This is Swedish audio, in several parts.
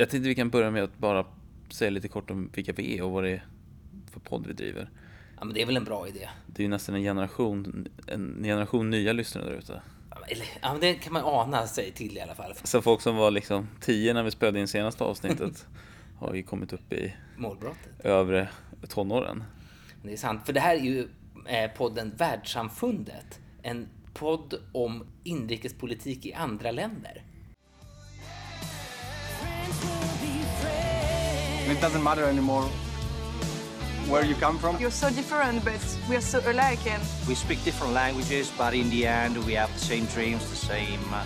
Jag tänkte vi kan börja med att bara säga lite kort om vilka vi är och vad det är för podd vi driver. Ja, men det är väl en bra idé. Det är ju nästan en generation, en generation nya lyssnare där ute. Ja, men det kan man ana sig till i alla fall. Så folk som var liksom tio när vi spelade in senaste avsnittet har ju kommit upp i Målbrottet. övre tonåren. Det är sant, för det här är ju eh, podden Världssamfundet. En podd om inrikespolitik i andra länder. It doesn't matter anymore where you come from. You're so different, but we're so alike. And We speak different languages, but in the end, we have the same dreams, the same uh,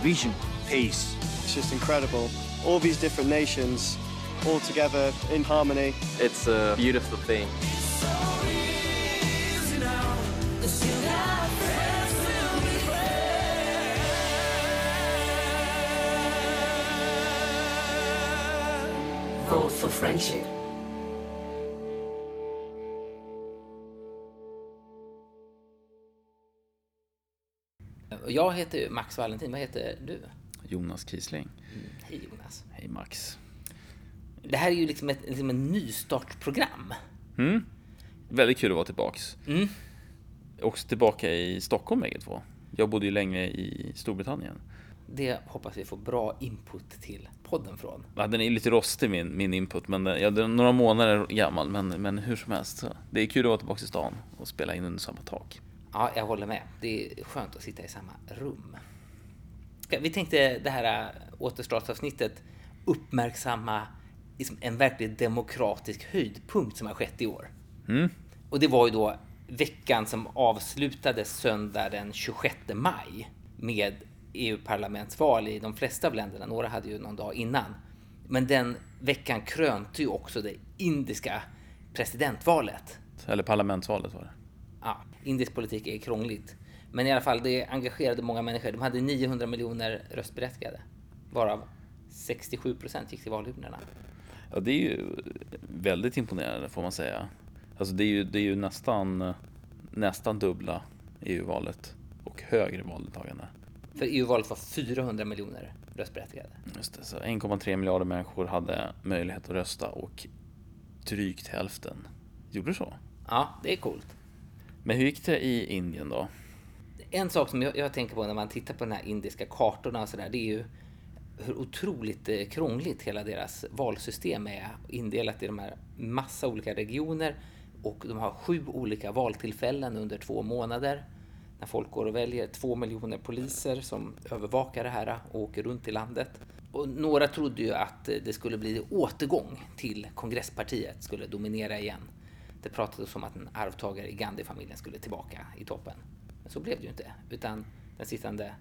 vision, peace. It's just incredible. All these different nations all together in harmony. It's a beautiful thing. Vote for friendship. Jag heter Max Valentin. Vad heter du? Jonas Kiesling. Hej Jonas. Hej Max. Det här är ju liksom ett, liksom ett nystartsprogram. Mm. Väldigt kul att vara tillbaks. Mm. Också tillbaka i Stockholm bägge två. Jag bodde ju länge i Storbritannien. Det hoppas vi får bra input till podden från. Ja, den är lite rostig min, min input, men den, ja, den är några månader gammal. Men, men hur som helst, det är kul att vara tillbaka i stan och spela in under samma tak. Ja, jag håller med. Det är skönt att sitta i samma rum. Vi tänkte det här äh, återstartsavsnittet uppmärksamma liksom en verkligt demokratisk höjdpunkt som har skett i år. Och det var ju då veckan som avslutades söndag den 26 maj med EU-parlamentsval i de flesta av länderna. Några hade ju någon dag innan. Men den veckan krönte ju också det indiska presidentvalet. Eller parlamentsvalet var det. Ja, indisk politik är krångligt. Men i alla fall, det engagerade många människor. De hade 900 miljoner röstberättigade. Varav 67 procent gick till valurnorna. Ja, det är ju väldigt imponerande får man säga. Alltså det är ju, det är ju nästan, nästan dubbla EU-valet och högre valdeltagande. För EU-valet var 400 miljoner röstberättigade. Just det, så 1,3 miljarder människor hade möjlighet att rösta och drygt hälften gjorde så. Ja, det är coolt. Men hur gick det i Indien då? En sak som jag, jag tänker på när man tittar på de här indiska kartorna och sådär, det är ju hur otroligt eh, krångligt hela deras valsystem är indelat i de här massa olika regioner och de har sju olika valtillfällen under två månader när folk går och väljer. Två miljoner poliser som övervakar det här och åker runt i landet. Och några trodde ju att det skulle bli återgång till kongresspartiet, skulle dominera igen. Det pratades om att en arvtagare i Gandhi-familjen skulle tillbaka i toppen. Men så blev det ju inte, utan den sittande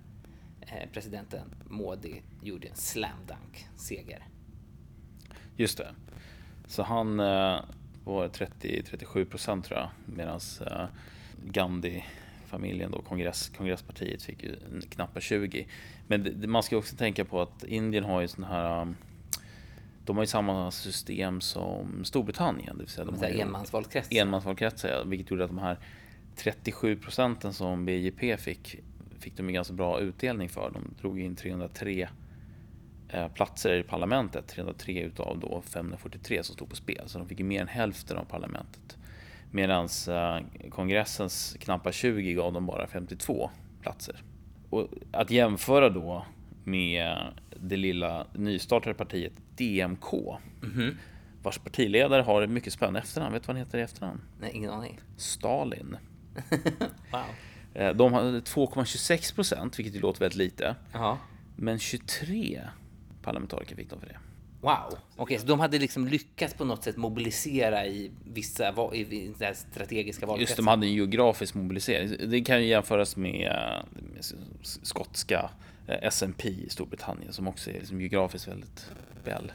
eh, presidenten Modi gjorde en slam dunk seger. Just det. Så han eh, var 30-37 procent tror jag. Medan eh, Gandhi Gandhi-familjen då, kongress, kongresspartiet, fick ju en knappa 20. Men det, man ska också tänka på att Indien har ju sån här um, de har ju samma system som Storbritannien. Det vill säga de har enmansvalkretsar. enmansvalkretsar, ja, vilket gjorde att de här 37 procenten som BJP fick, fick de ju ganska bra utdelning för. De drog in 303 eh, platser i parlamentet, 303 utav då 543 som stod på spel. Så de fick ju mer än hälften av parlamentet. Medan eh, kongressens knappa 20 gav dem bara 52 platser. Och att jämföra då med det lilla nystartade partiet DMK, vars partiledare har ett mycket spännande efternamn. Vet du vad han heter i efternamn? Nej, ingen aning. Stalin. Wow. Eh, De hade 2,26 procent, vilket ju låter väldigt lite. Jaha. Men 23 parlamentariker fick de för det. Wow. Okej, så de hade liksom lyckats på något sätt mobilisera i vissa i i strategiska valkretsar. Just de hade en geografisk mobilisering. Det kan ju jämföras med, eh, med skotska eh, S&P i Storbritannien som också är liksom geografiskt väldigt väl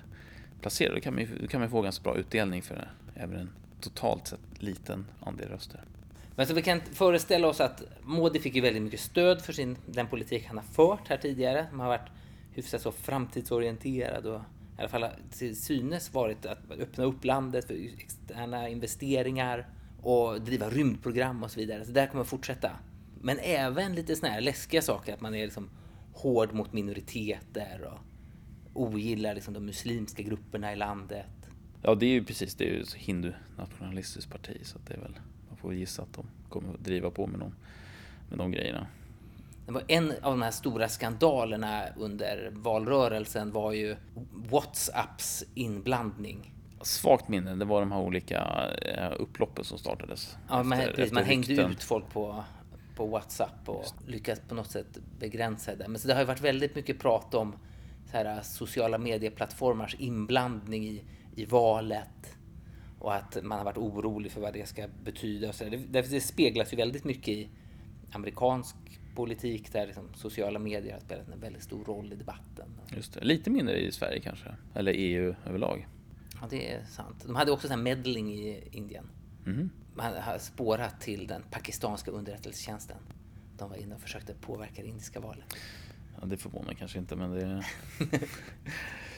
placerade. Då kan man ju då kan man få ganska bra utdelning för det, även en totalt sett liten andel röster. Men så vi kan föreställa oss att Modi fick ju väldigt mycket stöd för sin, den politik han har fört här tidigare. Som har varit hyfsat så framtidsorienterad och i alla fall till synes varit att öppna upp landet för externa investeringar och driva rymdprogram och så vidare. Så det här kommer att fortsätta. Men även lite sådana här läskiga saker, att man är liksom hård mot minoriteter och ogillar liksom de muslimska grupperna i landet. Ja, det är ju precis, det är ju ett hindu-nationalistiskt parti så att det är väl, man får gissa att de kommer att driva på med de, med de grejerna. Det var en av de här stora skandalerna under valrörelsen var ju Whatsapps inblandning. Svagt minne, det var de här olika eh, upploppen som startades. Ja, man, efter- precis, efter man hängde ut folk på, på Whatsapp och lyckades på något sätt begränsa det. Men så det har ju varit väldigt mycket prat om så här, sociala medieplattformars inblandning i, i valet och att man har varit orolig för vad det ska betyda. Och så där. det, det speglas ju väldigt mycket i amerikansk politik där liksom sociala medier har spelat en väldigt stor roll i debatten. Just det. Lite mindre i Sverige kanske, eller EU överlag. Ja, det är sant. De hade också sån medling i Indien. Mhm. Man har spårat till den pakistanska underrättelsetjänsten. De var inne och försökte påverka det indiska valet. Ja, det förvånar kanske inte, men det...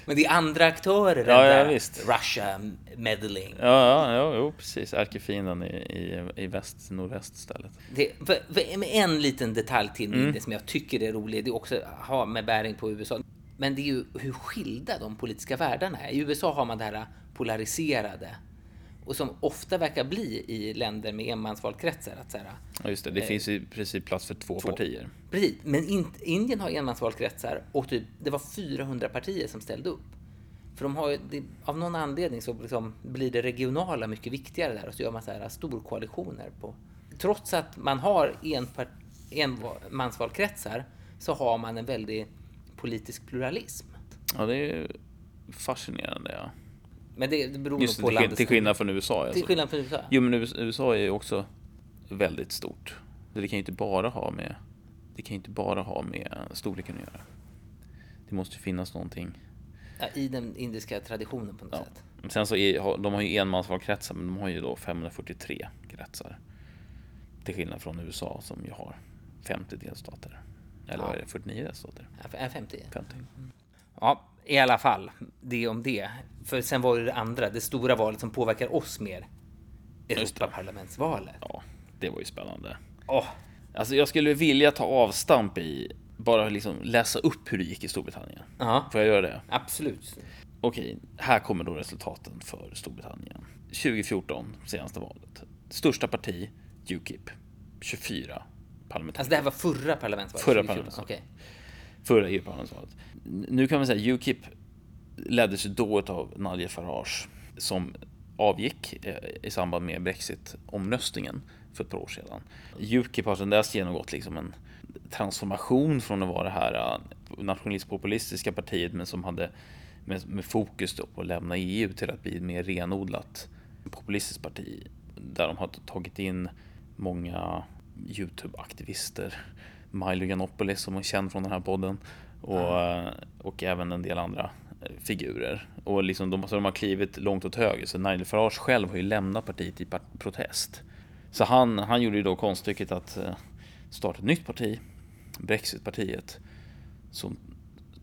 Men det är andra aktörer Ja, än ja, där visst. Russia meddling. Ja, ja, ja jo, precis. Ärkefienden i, i, i väst, nordväst istället. Det, för, för, med en liten detalj till Mm. Som jag tycker är rolig. Det är också har med bäring på USA. Men det är ju hur skilda de politiska världarna är. I USA har man det här polariserade och som ofta verkar bli i länder med enmansvalkretsar. Att så här, Ja, just det. Det Eh, finns i princip plats för två, två. partier. Precis, men in, Indien har enmansvalkretsar och typ, det var 400 partier som ställde upp. För de har det, av någon anledning så liksom blir det regionala mycket viktigare där och så gör man så här storkoalitioner på. Trots att man har enpart, enmansvalkretsar så har man en väldig politisk pluralism. Ja, det är fascinerande. Ja. Men det, det beror Just nog på det, till, landets till skillnad från USA. Till Alltså. skillnad från USA. Jo, men US- USA är ju också väldigt stort. Så Det kan ju inte bara ha med det kan ju inte bara ha med storleken att göra. Det måste ju finnas någonting. Ja, I den indiska traditionen på något Ja. sätt. Sen så är, har- de har ju enmansvalkretsar, men de har ju då 543 kretsar. Till skillnad från USA som ju har 50 delstater. Eller Ja. vad är det, 49 delstater? Ja, är 50. 50. Ja, i alla fall. Det om det. För sen var det det andra, det stora valet som påverkar oss mer. Europaparlamentsvalet. Ja, det var ju spännande. Åh, Alltså jag skulle vilja ta avstamp i, bara liksom läsa upp hur det gick i Storbritannien. Ja, Får jag göra det? absolut. Okej, här kommer då resultaten för Storbritannien. 2014, senaste valet. Största parti, Ukip. 24 parlamentariker. Alltså det här var förra parlamentsvalet? Förra 2014. parlamentsvalet. Okej. Förra EU-parlamentsvalet. Nu kan man säga Ukip leddes ju då av Nadia Farage som avgick eh, i samband med Brexit-omröstningen för ett par år sedan. Ukip har sedan dess genomgått liksom en transformation från att vara det här eh, nationalistpopulistiska partiet men som hade med, med fokus då på att lämna EU till att bli ett mer renodlat populistiskt parti där de har tagit in många Youtube-aktivister. Milo Yiannopoulos som är känd från den här podden och, eh, och även en del andra eh, figurer. Och liksom de, så de har klivit långt åt höger. Så Nigel Farage själv har ju lämnat partiet i protest. Så han, han gjorde ju då konststycket att eh, starta ett nytt parti, Brexitpartiet, som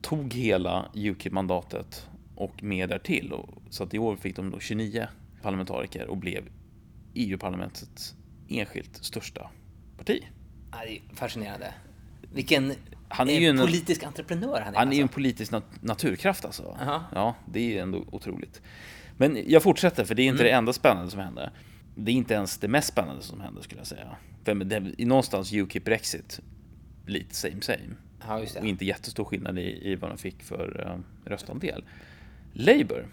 tog hela UKIP-mandatet och mer därtill. Och, så att i år fick de då 29 parlamentariker och blev EU-parlamentets enskilt största parti. Ja, det är fascinerande. Vilken Han är eh, ju en- politisk entreprenör han är. Han är ju en alltså. politisk nat- naturkraft alltså. Jaha. Ja, det är ju ändå otroligt. Men jag fortsätter, för det är inte Mm. det enda spännande som hände. Det är inte ens det mest spännande som hände skulle jag säga. För det är någonstans UKIP Brexit, lite same same. Ja, just Och det. inte jättestor skillnad i, i vad de fick för uh, röstandel. Labour,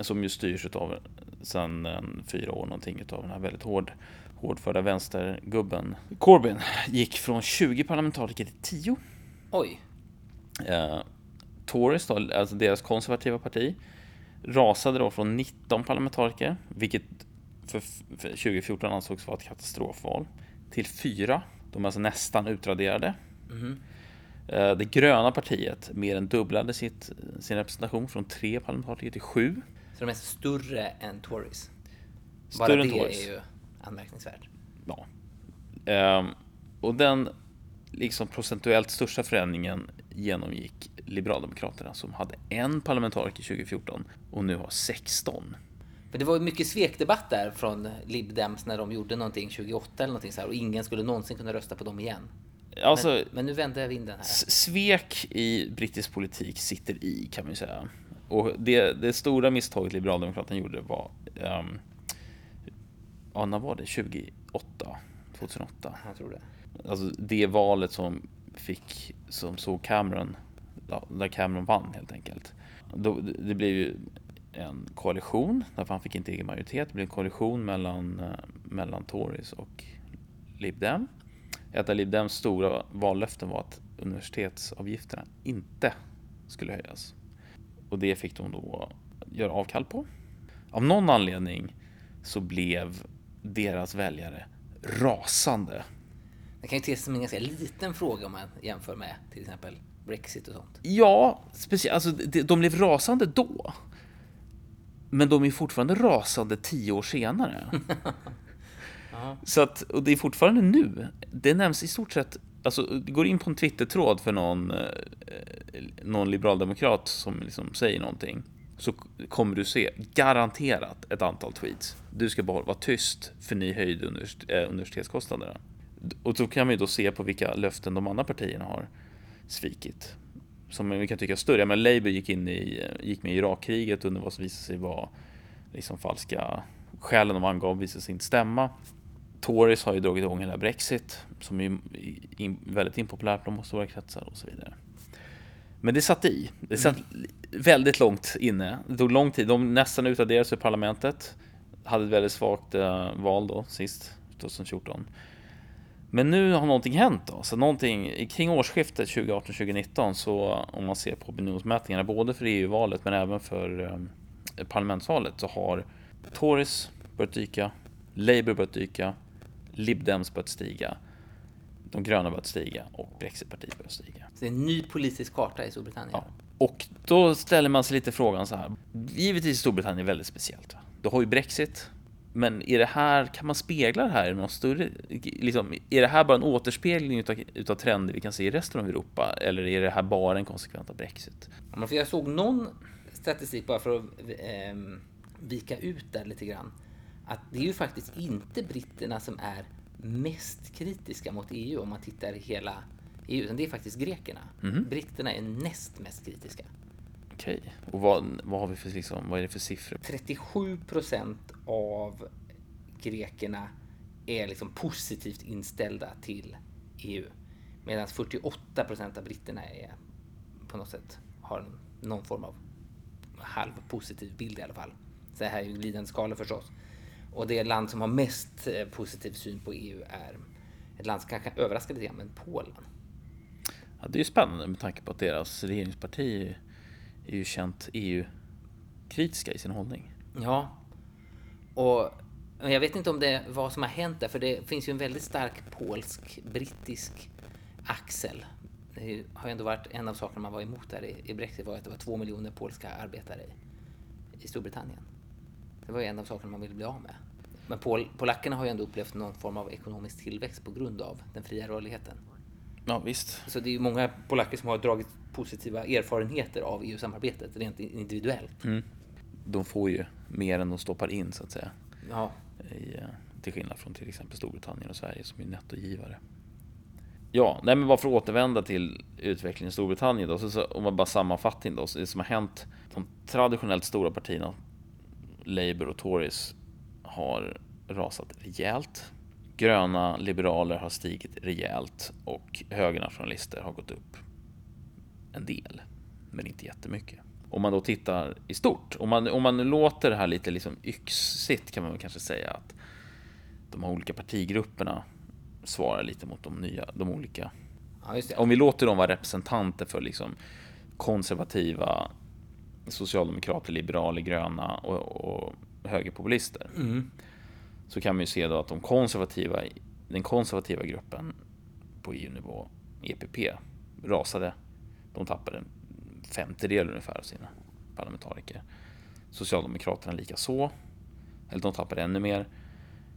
som ju styrs av sedan en fyra år någonting utav den här väldigt hård, hårdförda vänstergubben Corbyn, gick från 20 parlamentariker till 10. Oj. Eh, Tories, då, alltså deras konservativa parti, rasade då från 19 parlamentariker, vilket för, för 2014 ansågs vara ett katastrofval, till 4. De är alltså nästan utraderade. Eh, Det gröna partiet mer än dubblade sitt, sin representation från 3 parlamentariker till 7. Så de är större än Tories. Större Bara än Tories. är ju anmärkningsvärt. Ja. Ehm, och den liksom procentuellt största förändringen genomgick Liberaldemokraterna som hade en parlamentariker 2014 och nu har 16. För det var ju mycket svekdebatt där från Lib Dems när de gjorde någonting 28 eller någonting så här och ingen skulle någonsin kunna rösta på dem igen. Alltså, men, men nu vände vinden här. Svek i brittisk politik sitter i kan man ju säga. Och det, det stora misstaget Liberaldemokraterna gjorde var, um, ja när var det? 2008? 2008? Jag tror det. Alltså det valet som fick, som såg Cameron, ja, där Cameron vann helt enkelt. Då, det blev ju en koalition, därför han fick inte egen majoritet. Det blev en koalition mellan, eh, mellan Tories och Lib Dem. Ett av Lib Dems stora vallöften var att universitetsavgifterna inte skulle höjas. Och det fick de då göra avkall på. Av någon anledning så blev deras väljare rasande. Det kan ju te sig som en ganska liten fråga om man jämför med till exempel Brexit och sånt. Ja, speciellt, alltså, de, blev rasande då. Men de är fortfarande rasande tio år senare. Så att, och det är fortfarande nu. Det nämns i stort sett, alltså det går in på en Twitter-tråd för någon, eh, någon liberaldemokrat som liksom säger någonting. Så kommer du se garanterat ett antal tweets. Du ska bara vara tyst för ni höjde eh, universitetskostnaderna. Och då kan vi då se på vilka löften de andra partierna har svikit. Som vi kan tycka är större. Men Labour gick, in i, eh, gick med i Irakkriget under vad som visade sig vara liksom falska skälen de angav visade sig inte stämma. Tories har ju dragit igång hela Brexit som är väldigt impopulärt bland stora kretsar och så vidare. Men det satt i. Det satt väldigt långt inne. Det tog lång tid. De nästan utraderades ur parlamentet. Hade ett väldigt svagt eh, val då sist, 2014. Men nu har någonting hänt då. Så någonting kring årsskiftet 2018-2019 så om man ser på opinionsmätningarna både för EU-valet men även för eh, parlamentsvalet så har Tories börjat dyka, Labour börjat dyka, Lib Dems börjat stiga, de gröna börjat stiga och Brexitpartiet börjat stiga. Så det är en ny politisk karta i Storbritannien. Ja. Och då ställer man sig lite frågan så här. Givetvis Storbritannien är väldigt speciellt. Du har ju Brexit. Men är det här, kan man spegla det här i något större, liksom, är det här bara en återspegling utav, utav trender vi kan se i resten av Europa? Eller är det här bara en konsekvens av Brexit? Ja, jag såg någon statistik bara för att eh, vika ut där lite grann. Att det är ju faktiskt inte britterna som är mest kritiska mot EU om man tittar i hela EU, utan det är faktiskt grekerna. Britterna är näst mest kritiska. Okej, och vad, vad har vi för liksom, vad är det för siffror? 37 procent av grekerna är liksom positivt inställda till EU. Medan 48 procent av britterna är på något sätt har någon form av halvpositiv bild i alla fall. Så det här är ju glidande skala förstås. Och det land som har mest eh, positiv syn på EU är ett land som kanske överraskar lite grann, men Polen. Ja, det är ju spännande med tanke på att deras regeringsparti är ju känt EU-kritiska i sin hållning. Ja, och jag vet inte om det vad som har hänt där, för det finns ju en väldigt stark polsk-brittisk axel. Det har ju ändå varit en av sakerna man var emot där i, i Brexit var att det var två miljoner polska arbetare i, i Storbritannien. Det var ju en av sakerna man ville bli av med. Men pol, polackerna har ju ändå upplevt någon form av ekonomisk tillväxt på grund av den fria rörligheten. Ja, visst. Så det är ju många polacker som har dragit positiva erfarenheter av EU-samarbetet rent individuellt. De får ju mer än de stoppar in så att säga. Ja, I, eh, till skillnad från till exempel Storbritannien och Sverige som är nettogivare. Ja, nej men bara för att återvända till utvecklingen i Storbritannien då, så, så, om man bara sammanfattar då, så det som har hänt, de traditionellt stora partierna, Labour och Tories, har rasat rejält. Gröna liberaler har stigit rejält och högernationalister har gått upp en del, men inte jättemycket. Om man då tittar i stort, om man, om man låter det här lite liksom yxigt kan man väl kanske säga att de olika partigrupperna svarar lite mot de nya, de olika. ja. Om vi låter dem vara representanter för liksom konservativa socialdemokrater, liberaler, gröna och, och högerpopulister. Så kan man ju se då att de konservativa, den konservativa gruppen på EU-nivå, EPP, rasade. De tappade en femtedel ungefär av sina parlamentariker. Socialdemokraterna lika så. Eller de tappade ännu mer.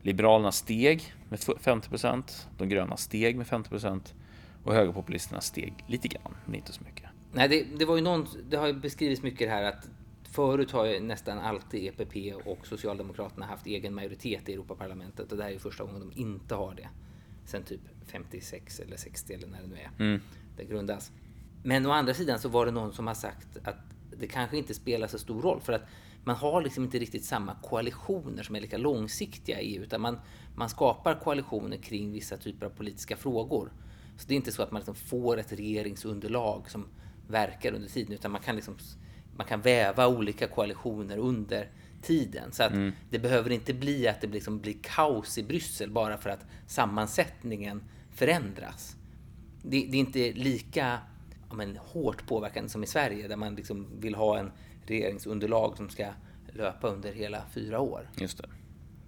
Liberalerna steg med 50 procent. De gröna steg med 50 procent. Och högerpopulisterna steg lite grann, men inte så mycket. Nej, det, det var ju någon, det har ju beskrivits mycket här att förut har ju nästan alltid EPP och Socialdemokraterna haft egen majoritet i Europaparlamentet och det här är ju första gången de inte har det sen typ 56 eller 60 eller när det nu är. Mm. Det grundas. Men å andra sidan så var det någon som har sagt att det kanske inte spelar så stor roll för att man har liksom inte riktigt samma koalitioner som är lika långsiktiga i EU utan man, man skapar koalitioner kring vissa typer av politiska frågor. Så det är inte så att man liksom får ett regeringsunderlag som verkar under tiden utan man kan liksom man kan väva olika koalitioner under tiden. Så att det behöver inte bli att det liksom blir kaos i Bryssel bara för att sammansättningen förändras. Det, det är inte lika ja, men, hårt påverkande som i Sverige där man liksom vill ha en regeringsunderlag som ska löpa under hela fyra år. Just det.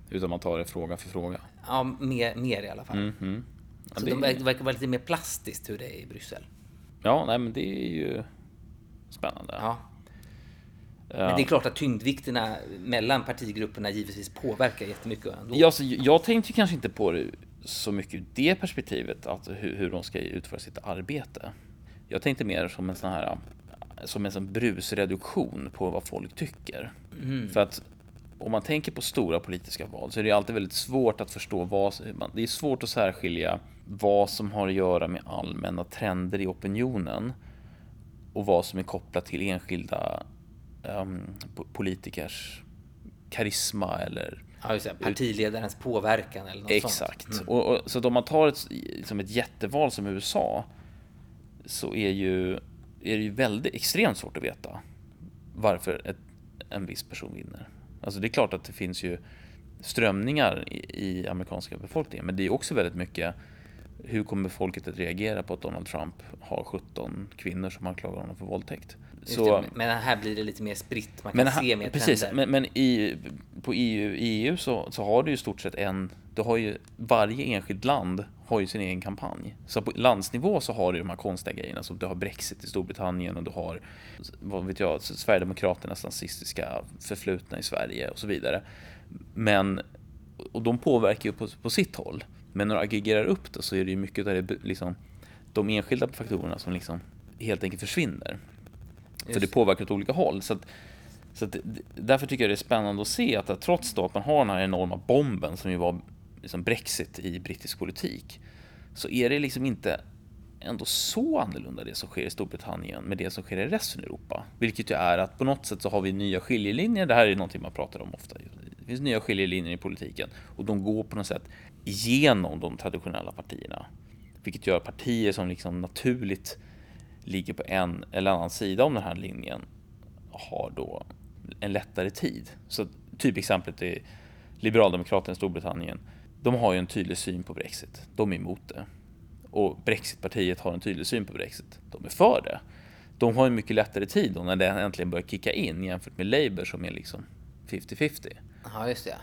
Utan man tar det fråga för fråga. Ja, mer, mer i alla fall. Mhm. Ja, Så det- de verkar vara lite mer plastiskt hur det är i Bryssel. Ja, nej men det är ju spännande. Ja. Men det är klart att tyngdvikterna mellan partigrupperna givetvis påverkar jättemycket ändå. Ja, så jag tänkte kanske inte på det så mycket ur det perspektivet, att hur, hur de ska utföra sitt arbete. Jag tänkte mer som en sån här som en sån brusreduktion på vad folk tycker. För att om man tänker på stora politiska val så är det alltid väldigt svårt att förstå vad, det är svårt att särskilja vad som har att göra med allmänna trender i opinionen och vad som är kopplat till enskilda um, politikers karisma eller Ja, just det, partiledarens påverkan eller något Exakt. sånt. Mm. Och, och, så om man tar ett, som ett jätteval som USA så är, ju, är det ju väldigt extremt svårt att veta varför ett, en viss person vinner. Alltså det är klart att det finns ju strömningar i, i amerikanska befolkningen men det är också väldigt mycket hur kommer folket att reagera på att Donald Trump har 17 kvinnor som anklagar honom för våldtäkt? Så, det, men här blir det lite mer spritt. Man kan här- se mer precis, trender. men, men i, på EU, EU så, så har du ju stort sett en, du har ju varje enskilt land har ju sin egen kampanj. Så på landsnivå så har du de här konstiga grejerna som du har Brexit i Storbritannien och du har, vad vet jag, Sverigedemokraternas nazistiska förflutna i Sverige och så vidare. Men, och de påverkar ju på, på sitt håll. Men när du aggregerar upp det så är det ju mycket av det, liksom, de enskilda faktorerna som liksom helt enkelt försvinner. För Just det påverkar åt olika håll. Så, att, så att, därför tycker jag det är spännande att se att trots då att man har den här enorma bomben som ju var liksom Brexit i brittisk politik så är det liksom inte ändå så annorlunda det som sker i Storbritannien med det som sker i resten av Europa. Vilket ju är att på något sätt så har vi nya skiljelinjer. Det här är någonting man pratar om ofta. Det finns nya skiljelinjer i politiken och de går på något sätt genom de traditionella partierna. Vilket gör partier som liksom naturligt ligger på en eller annan sida om den här linjen har då en lättare tid. Så typexemplet är Liberaldemokraterna i Storbritannien. De har ju en tydlig syn på Brexit. De är emot det. Och Brexitpartiet har en tydlig syn på Brexit. De är för det. De har en mycket lättare tid då när det äntligen börjar kicka in jämfört med Labour som är liksom 50-50. Ja, just det.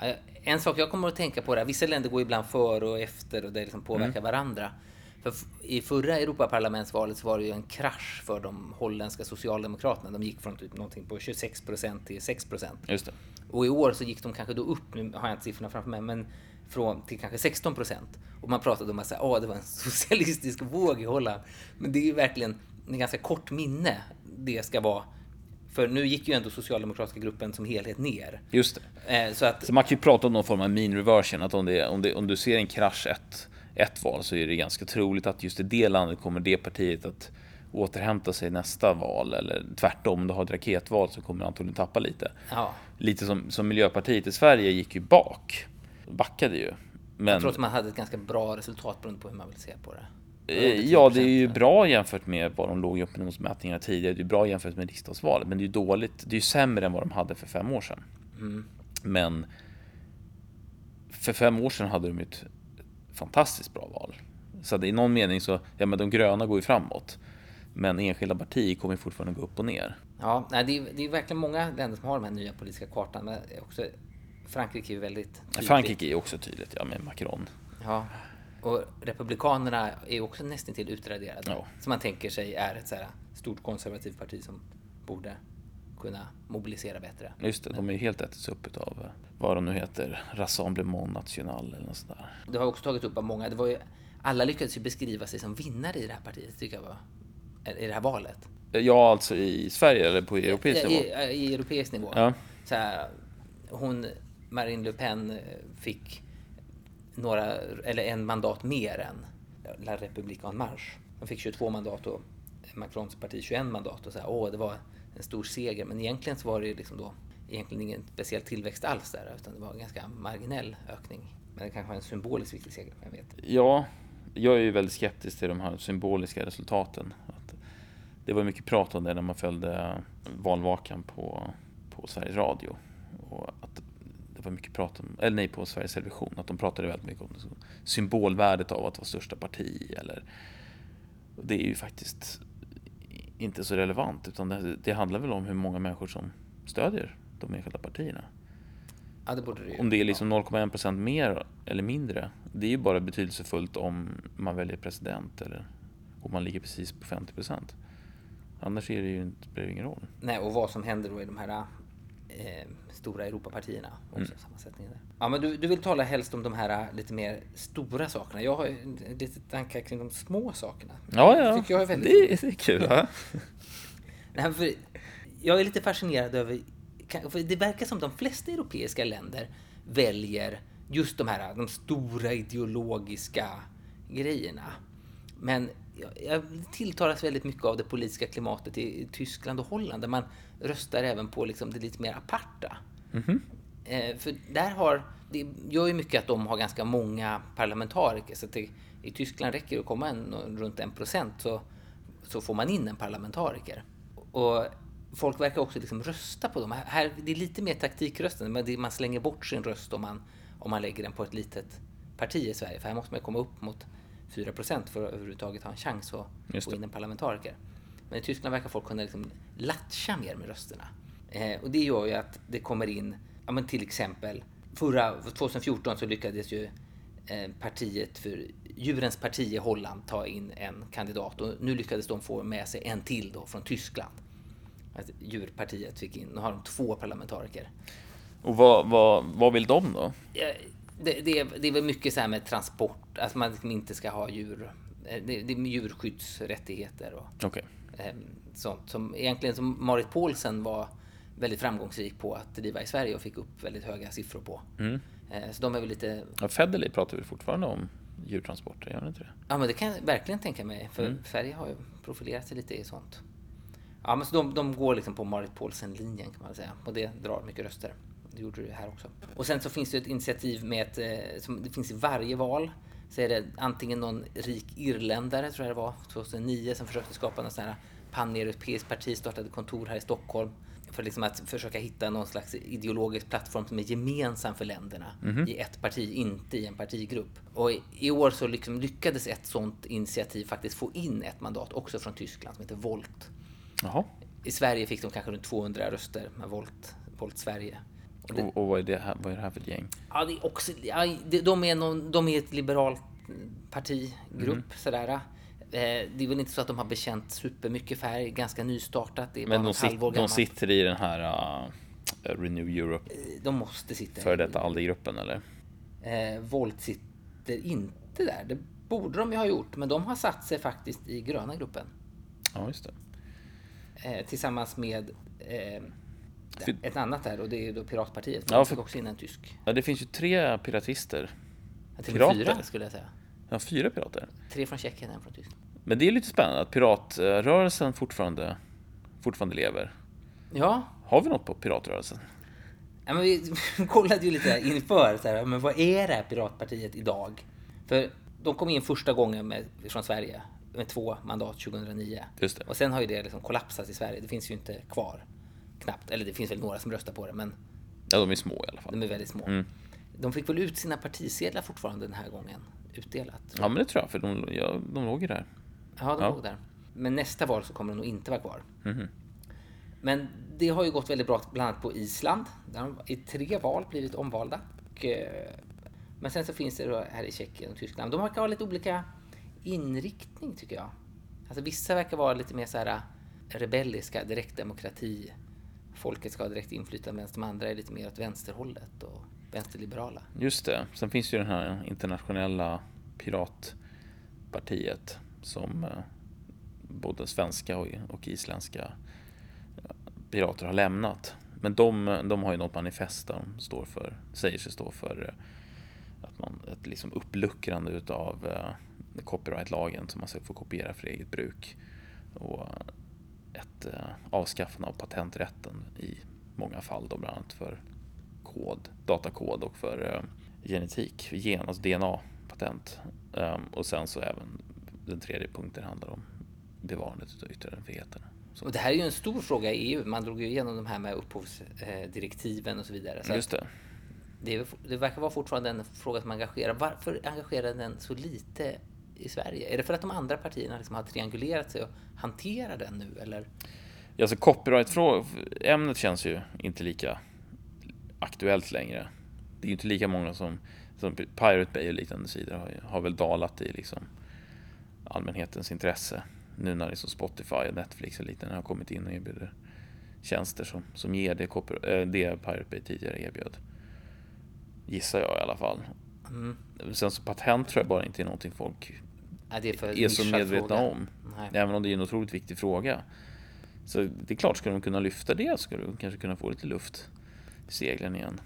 Jag- En sak jag kommer att tänka på är vissa länder går ibland före och efter och det liksom påverkar Mm. varandra. För I förra Europaparlamentsvalet så var det ju en krasch för de holländska socialdemokraterna. De gick från typ någonting på 26 procent till 6 procent. Och i år så gick de kanske då upp, nu har jag inte siffrorna framför mig, men från till kanske 16 procent. Och man pratade om att säga, åh, det var en socialistisk våg i Holland. Men det är ju verkligen en ganska kort minne det ska vara. För nu gick ju ändå socialdemokratiska gruppen som helhet ner. Just det. Eh, Så att Så man kan ju prata om någon form av mean reversion, att om, det, om, det, om du ser en krasch ett, ett val så är det ganska troligt att just i det landet kommer det partiet att återhämta sig nästa val eller tvärtom, om du har ett raketval så kommer du antagligen tappa lite. Ja. Lite som, som Miljöpartiet i Sverige gick ju bak, backade ju. Men Jag tror att man hade ett ganska bra resultat beroende på hur man vill se på det. Eh, Ja, det är ju bra jämfört med vad de låg i opinionsmätningarna tidigare. Det är bra jämfört med riksdagsvalet, men det är ju dåligt. Det är ju sämre än vad de hade för fem år sedan. Men för fem år sedan hade de ju ett fantastiskt bra val. Så i någon mening så, ja men de gröna går ju framåt. Men enskilda partier kommer fortfarande gå upp och ner. Ja, nej, det, är, det är verkligen många länder som har den här nya politiska kartan. Också Frankrike är ju väldigt tydligt. Frankrike är också tydligt, ja med Macron. Ja. Och Republikanerna är också nästan till utraderade. Ja. Som man tänker sig är ett så här stort konservativt parti som borde kunna mobilisera bättre. Just det, de är helt ätits upp av vad de nu heter, Rassemblement National eller något sånt där. Det har också tagit upp av många. Det var ju, alla lyckades ju beskriva sig som vinnare i det här partiet, tycker jag var. I det här valet. Ja, alltså i Sverige eller på europeisk I, nivå? i, I europeisk nivå. Ja. Så här, hon, Marine Le Pen, fick några, eller en mandat mer än La République en Marche. De fick 22 mandat och Macrons parti 21 mandat och så här, åh, det var en stor seger. Men egentligen så var det liksom då egentligen ingen speciell tillväxt alls där, utan det var en ganska marginell ökning. Men det kanske var en symboliskt viktig seger, jag vet. Ja, jag är ju väldigt skeptisk till de här symboliska resultaten. Att det var mycket prat om det när man följde valvakan på, på Sveriges Radio. Och att det var mycket prat om, eller nej, på Sveriges Television, att de pratade väldigt mycket om symbolvärdet av att vara största parti. Eller, det är ju faktiskt inte så relevant, utan det, det handlar väl om hur många människor som stödjer de enskilda partierna. Ja, det det. Om det är liksom 0,1 procent mer eller mindre, det är ju bara betydelsefullt om man väljer president eller om man ligger precis på 50 procent. Annars är det ju inte, spelar det ingen roll. Nej, och vad som händer då i de här eh, stora Europapartierna. Också Mm. Ja, men du, du vill tala helst om de här eh, lite mer stora sakerna. Jag har lite tankar kring de små sakerna. Ja, ja, tycker jag är väldigt det, är- det är kul. Ja. Nej, för jag är lite fascinerad över... För det verkar som de flesta europeiska länder väljer just de här de stora ideologiska grejerna. Men jag, tilltalas väldigt mycket av det politiska klimatet i Tyskland och Holland där man röstar även på liksom det lite mer aparta. Eh, för där har, det gör ju mycket att de har ganska många parlamentariker. Så det, I Tyskland räcker det att komma en, runt en procent så, så får man in en parlamentariker. Och folk verkar också liksom rösta på dem. Här, här, det är lite mer taktikrösten, men det, man slänger bort sin röst om man, om man lägger den på ett litet parti i Sverige. För här måste man komma upp mot 4 procent för att överhuvudtaget ha en chans att få in en parlamentariker. Men i Tyskland verkar folk kunna liksom latcha mer med rösterna. Eh, och det gör ju att det kommer in, ja men till exempel, förra 2014 så lyckades ju eh, partiet för Djurens parti i Holland ta in en kandidat och nu lyckades de få med sig en till då från Tyskland. Att djurpartiet fick in, nu har de två parlamentariker. Och vad, vad, vad vill de då? Det, det, är, det är väl mycket så här med transport, att man liksom inte ska ha djur. eh, Det, det är djurskyddsrättigheter och Okej. eh, sånt som egentligen som Marit Paulsen var väldigt framgångsrik på att driva i Sverige och fick upp väldigt höga siffror på. Eh, Så de är väl lite, Ja, Federley pratar vi fortfarande om djurtransporter, gör inte det? ja men det kan jag verkligen tänka mig, för Sverige har ju profilerat sig lite i sånt. Ja men så de, de går liksom på Marit Paulsen-linjen kan man säga och det drar mycket röster. Det gjorde det här också. Och sen så finns det ett initiativ med ett, eh, som det finns i varje val. Så är det antingen någon rik irländare, tror jag det var, 2009, som försökte skapa någon sån här paneuropeiskt parti, startade kontor här i Stockholm. För liksom att försöka hitta någon slags ideologisk plattform som är gemensam för länderna i ett parti, inte i en partigrupp. Och i, år så liksom lyckades ett sånt initiativ faktiskt få in ett mandat också från Tyskland som heter Volt. Jaha. I Sverige fick de kanske runt 200 röster med Volt, Volt Sverige. Och det, Och, och vad, är det här, vad är det här för ett gäng? ja, det är också, ja, det- de, är någon, de är ett liberalt partigrupp. Sådär. Eh, Det är väl inte så att de har bekänt supermycket färg, ganska nystartat. Det är Men de, sit, de sitter i den här uh, Renew Europe, De måste sitta före i- detta ALDE-gruppen eller? Eh, Volt sitter inte där. Det borde de ju ha gjort, men de har satt sig faktiskt i gröna gruppen. Ja, just det. Eh, tillsammans med eh, För- ett annat där och det är då Piratpartiet. Ja, De för- också in en tysk. Ja, det finns ju tre piratister. Ja, Pirater? fyra skulle jag säga. Ja, fyra pirater. Tre från Tjeckien, en från Tyskland. Men det är lite spännande att piratrörelsen fortfarande, fortfarande lever. Ja, Har vi något på piratrörelsen? Ja, men vi kollade ju lite inför, så här, men vad är det här Piratpartiet idag? För de kom in första gången med, från Sverige med två mandat 2009. Just det. Och sen har ju det liksom kollapsat i Sverige. Det finns ju inte kvar knappt. Eller det finns väl några som röstar på det, men Ja, de är små i alla fall. de är väldigt små. Mm. De fick väl ut sina partisedlar fortfarande den här gången, utdelat. Ja, men det tror jag, för de, ja, de låg ju där. Ja, de Ja. låg där. Men nästa val så kommer de nog inte vara kvar. Mhm. Men det har ju gått väldigt bra bland annat på Island. Där de i tre val blivit omvalda. Och, eh, men sen så finns det då här i Tjeckien och Tyskland. De verkar ha lite olika inriktning tycker jag. Alltså vissa verkar vara lite mer så här rebelliska, direktdemokrati. Folket ska ha direkt inflytande medan de andra är lite mer åt vänsterhållet och vänsterliberala. Just det. Sen finns ju det här internationella piratpartiet som eh, både svenska och, isländska eh, pirater har lämnat. Men de, eh, de har ju något manifest där de står för, säger sig stå för att man, ett liksom uppluckrande utav copyrightlagen så man ska få kopiera för eget bruk. Och ett eh, avskaffande av patenträtten i många fall då bland annat för kod, datakod och för eh, genetik, gen, alltså DNA-patent. Um, och sen så även den tredje punkten handlar om bevarandet av yttrandefriheten. Så. Och det här är ju en stor fråga i EU. Man drog ju igenom de här med upphovsdirektiven och så vidare. Så Just det. det. Det verkar vara fortfarande en fråga som engagerar. Varför engagerar den så lite i Sverige? Är det för att de andra partierna liksom har triangulerat sig och hanterar den nu? Eller? Alltså copyright-ämnet känns ju inte lika aktuellt längre. Det är ju inte lika många som, som Pirate Bay och liknande sidor har, har väl dalat i liksom allmänhetens intresse. Nu när liksom Spotify och Netflix och liknande har kommit in och erbjuder tjänster som, som ger det, eh, det Pirate Bay tidigare erbjöd. Gissar jag i alla fall. Mm. Sen så patent tror jag bara inte är någonting folk ja, är, är så medvetna fråga. om. Nej. Även om det är en otroligt viktig fråga. Så det är klart, ska de kunna lyfta det ska du kanske kunna få lite luft i seglen igen.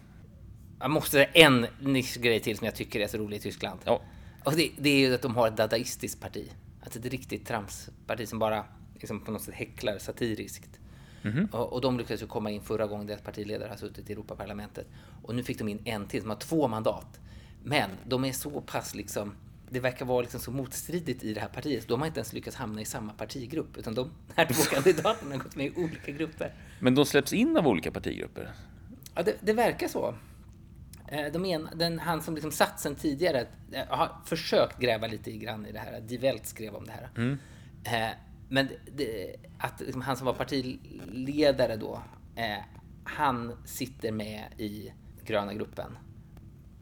Jag måste säga en nischgrej till som jag tycker är så rolig i Tyskland. Ja. Och det, det, är ju att de har ett dadaistiskt parti. Alltså ett riktigt tramsparti som bara liksom på något sätt häcklar satiriskt. Mm -hmm. och, och, de lyckades ju komma in förra gången deras partiledare har suttit i Europaparlamentet. Och nu fick de in en till som har två mandat. Men de är så pass liksom det verkar vara liksom så motstridigt i det här partiet. De har inte ens lyckats hamna i samma partigrupp, utan de här två kandidaterna har gått med i olika grupper. Men de släpps in av olika partigrupper? Ja, det, det verkar så. Eh, de en, den, han som liksom satt sen tidigare eh, har försökt gräva lite grann i det här. Die Welt skrev om det här. Mm. Eh, men det, att liksom han som var partiledare då, han sitter med i gröna gruppen.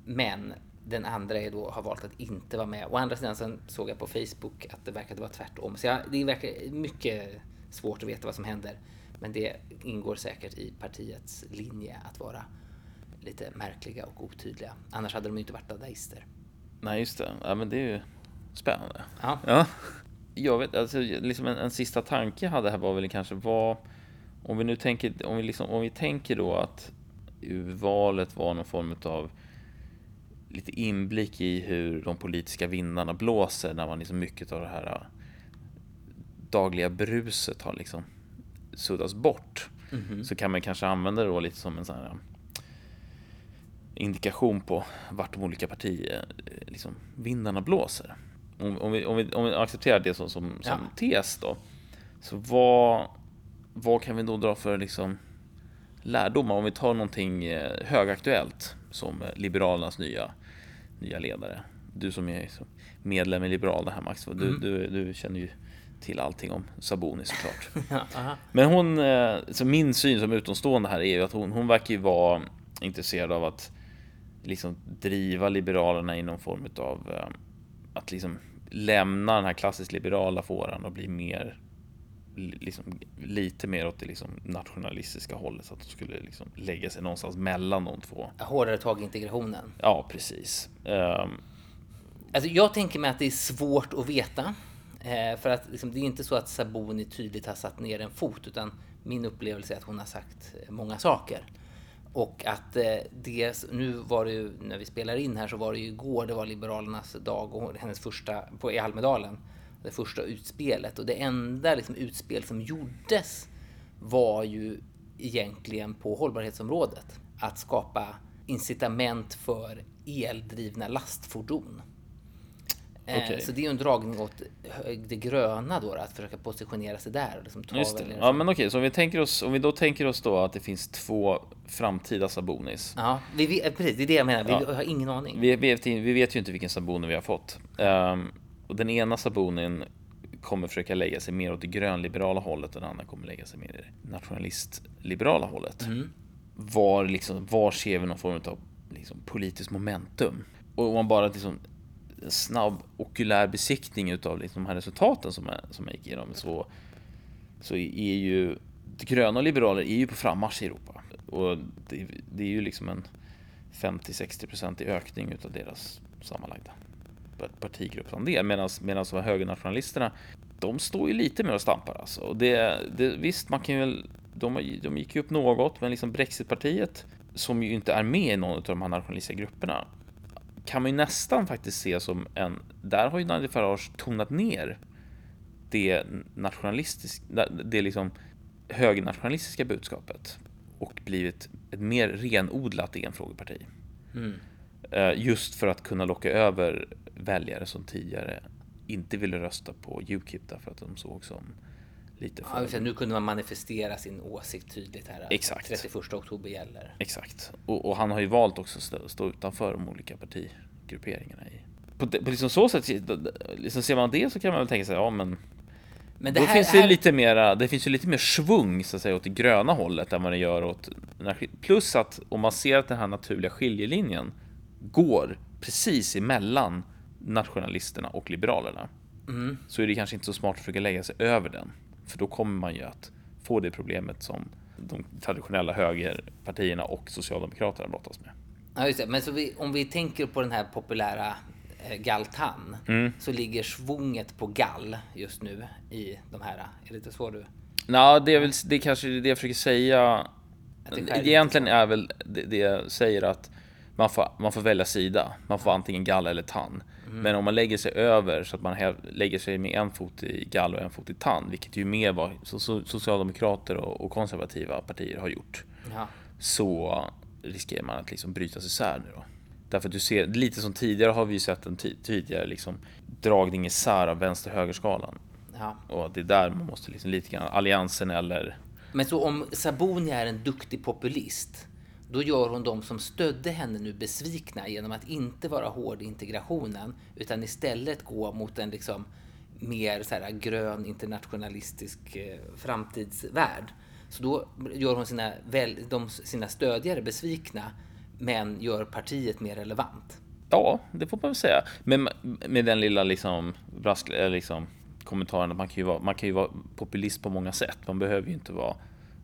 Men den andra är då, har valt att inte vara med. Å andra sidan så såg jag på Facebook att det verkade vara tvärtom. Så jag, det verkar mycket svårt att veta vad som händer. Men det ingår säkert i partiets linje att vara lite märkliga och otydliga. Annars hade de ju inte varit dadaister. Nej, just det. Ja, men det är ju spännande. Ja. ja. Jag vet, alltså, liksom en, en sista tanke jag hade här var väl kanske vad om vi nu tänker, om vi, liksom, om vi tänker då att urvalet var någon form av lite inblick i hur de politiska vindarna blåser när man liksom mycket av det här äh, dagliga bruset har liksom suddas bort. Mm -hmm. Så kan man kanske använda det då lite som en sån här indikation på vart de olika partier, eh, liksom, vindarna blåser. Om, om, vi, om, vi, om vi accepterar det som, som, som ja. tes då, så vad, vad kan vi då dra för liksom, lärdomar om vi tar någonting högaktuellt som Liberalernas nya, nya ledare? Du som är medlem i Liberalerna här Max, du, mm. du, du känner ju till allting om Saboni såklart. ja, Men hon, så min syn som utomstående här är ju att hon, hon verkar ju vara intresserad av att liksom driva Liberalerna i någon form av eh, att liksom lämna den här klassiskt liberala fåran och bli mer liksom, lite mer åt det liksom nationalistiska hållet så att de skulle liksom lägga sig någonstans mellan de två. Hårdare tag i integrationen. Ja, precis. Um... Alltså, jag tänker mig att det är svårt att veta. Eh, för att liksom, det är inte så att Saboni tydligt har satt ner en fot, utan min upplevelse är att hon har sagt många saker. Och att eh, det, nu var det ju, när vi spelar in här så var det ju igår, det var Liberalernas dag och hennes första, på, i Almedalen, det första utspelet. Och det enda liksom, utspel som gjordes var ju egentligen på hållbarhetsområdet. Att skapa incitament för eldrivna lastfordon. Eh, okay. Så det är ju en dragning åt det gröna då, att försöka positionera sig där. Och liksom ta Just det. Ja, men okej, så om vi, tänker oss, om vi då tänker oss då att det finns två framtida Sabonis. Ja, vi vet, precis, det är det jag menar. Vi ja. har ingen aning. Vi vet, vi vet ju inte vilken Saboni vi har fått. Um, och den ena Sabonin kommer försöka lägga sig mer åt det grönliberala hållet och den andra kommer lägga sig mer i det nationalistliberala hållet. Mm. Var, liksom, var ser vi någon form av liksom, politiskt momentum? Och om man bara liksom en snabb okulär besiktning utav liksom de här resultaten som jag, som jag gick igenom så, så är ju gröna och liberaler är ju på frammarsch i Europa. Och det, det är ju liksom en 50-60% i ökning utav deras sammanlagda partigruppsandel. Medan, medan de högernationalisterna, de står ju lite mer och stampar alltså. Och det, det, visst, man kan ju de, de gick ju upp något, men liksom Brexitpartiet som ju inte är med i någon av de här nationalistiska grupperna kan man ju nästan faktiskt se som en... Där har ju Nigel Farage tonat ner det nationalistiska, det liksom högernationalistiska budskapet och blivit ett mer renodlat enfrågeparti. Mm. Eh, Just för att kunna locka över väljare som tidigare inte ville rösta på Ukip därför att de såg som lite Ja, för... det, nu kunde man manifestera sin åsikt tydligt här. Exakt. 31 oktober gäller. Exakt. Och, och han har ju valt också att stå, stå utanför de olika partigrupperingarna. I. På, på liksom så sätt, liksom ser man det så kan man väl tänka sig, ja men Men det då här, finns det här, lite mera, det finns ju lite mer svung så att säga åt det gröna hållet än vad det gör åt Plus att om man ser att den här naturliga skiljelinjen går precis emellan nationalisterna och liberalerna Mm. så är det kanske inte så smart att försöka lägga sig över den. För då kommer man ju att få det problemet som de traditionella högerpartierna och Socialdemokraterna brottas med. Ja, just det. Men vi, om vi tänker på den här populära eh, Galtan Mm. så ligger svunget på gall just nu i de här. Är det inte så du? Nej, det är väl det är kanske det jag försöker säga. Egentligen är väl det, det jag säger att man får, man får välja sida. Man får antingen gall eller tann. Mm. Men om man lägger sig över så att man lägger sig med en fot i gall och en fot i tann, vilket ju mer vad so- so- socialdemokrater och, och konservativa partier har gjort, Ja. så riskerar man att liksom brytas isär nu då. Därför att du ser, lite som tidigare har vi sett en tidigare liksom dragning isär av vänster-högerskalan. ja. Och det är där man måste liksom lite grann, alliansen eller Men så om Sabuni är en duktig populist, då gör hon de som stödde henne nu besvikna genom att inte vara hård i integrationen, utan istället gå mot en liksom mer så här grön internationalistisk eh, framtidsvärld. Så då gör hon sina, väl, de, sina stödjare besvikna, men gör partiet mer relevant. Ja, det får man väl säga. Men med den lilla liksom, brask, eh, liksom kommentaren att man kan, ju vara, man kan ju vara populist på många sätt. Man behöver ju inte vara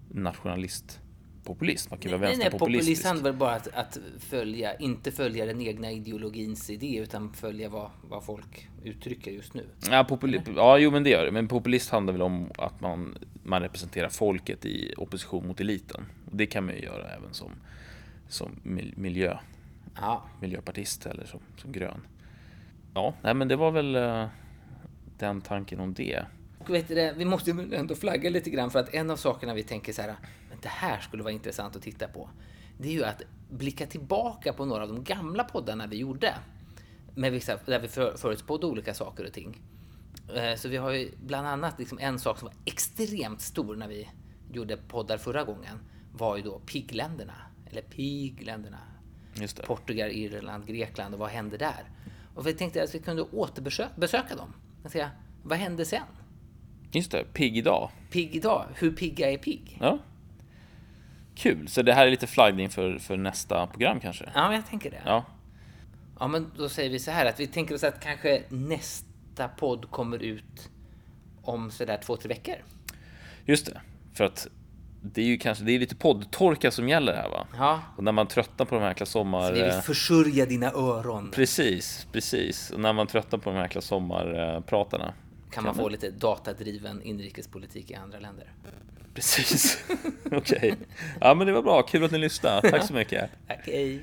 nationalist populist. Man kan vara Nej, nej, populist vänsterpopulistisk. handlar väl bara att, att följa, inte följa den egna ideologins idé, utan följa vad, vad folk uttrycker just nu. Ja, populi- ja, jo men det gör det. Men populist handlar väl om att man, man representerar folket i opposition mot eliten. Och det kan man ju göra även som, som mil- miljö, Ja, miljöpartist eller som, som grön. Ja, nej men det var väl eh, den tanken om det. och vet du vi måste ändå flagga lite grann för att en av sakerna vi tänker så här, det här skulle vara intressant att titta på. Det är ju att blicka tillbaka på några av de gamla poddarna vi gjorde. Med vissa, där vi för, förutspådde olika saker och ting. Eh, Så vi har ju bland annat liksom en sak som var extremt stor när vi gjorde poddar förra gången. Var ju då pigländerna. Eller pigländerna. Portugal, Irland, Grekland och vad hände där? Och vi tänkte att vi kunde återbesöka dem. Säga, vad hände sen? Just det, pigg idag. Pigg idag, hur pigga är pigg? Ja. Kul, så det här är lite flaggning för, för nästa program kanske? Ja, men jag tänker det. Ja, Ja, men då säger vi så här att vi tänker oss att kanske nästa podd kommer ut om sådär två, tre veckor. just det. För att det är ju kanske, det är lite poddtorka som gäller här va? Ja, Och när man tröttnar på de här jäkla sommar... så vi vill eh, försörja dina öron. Precis, precis. Och när man tröttnar på de här jäkla sommarpratarna. Kan man få lite datadriven inrikespolitik i andra länder. Precis. Okej. Ja men det var bra, kul att ni lyssnade. Tack så mycket. Okej.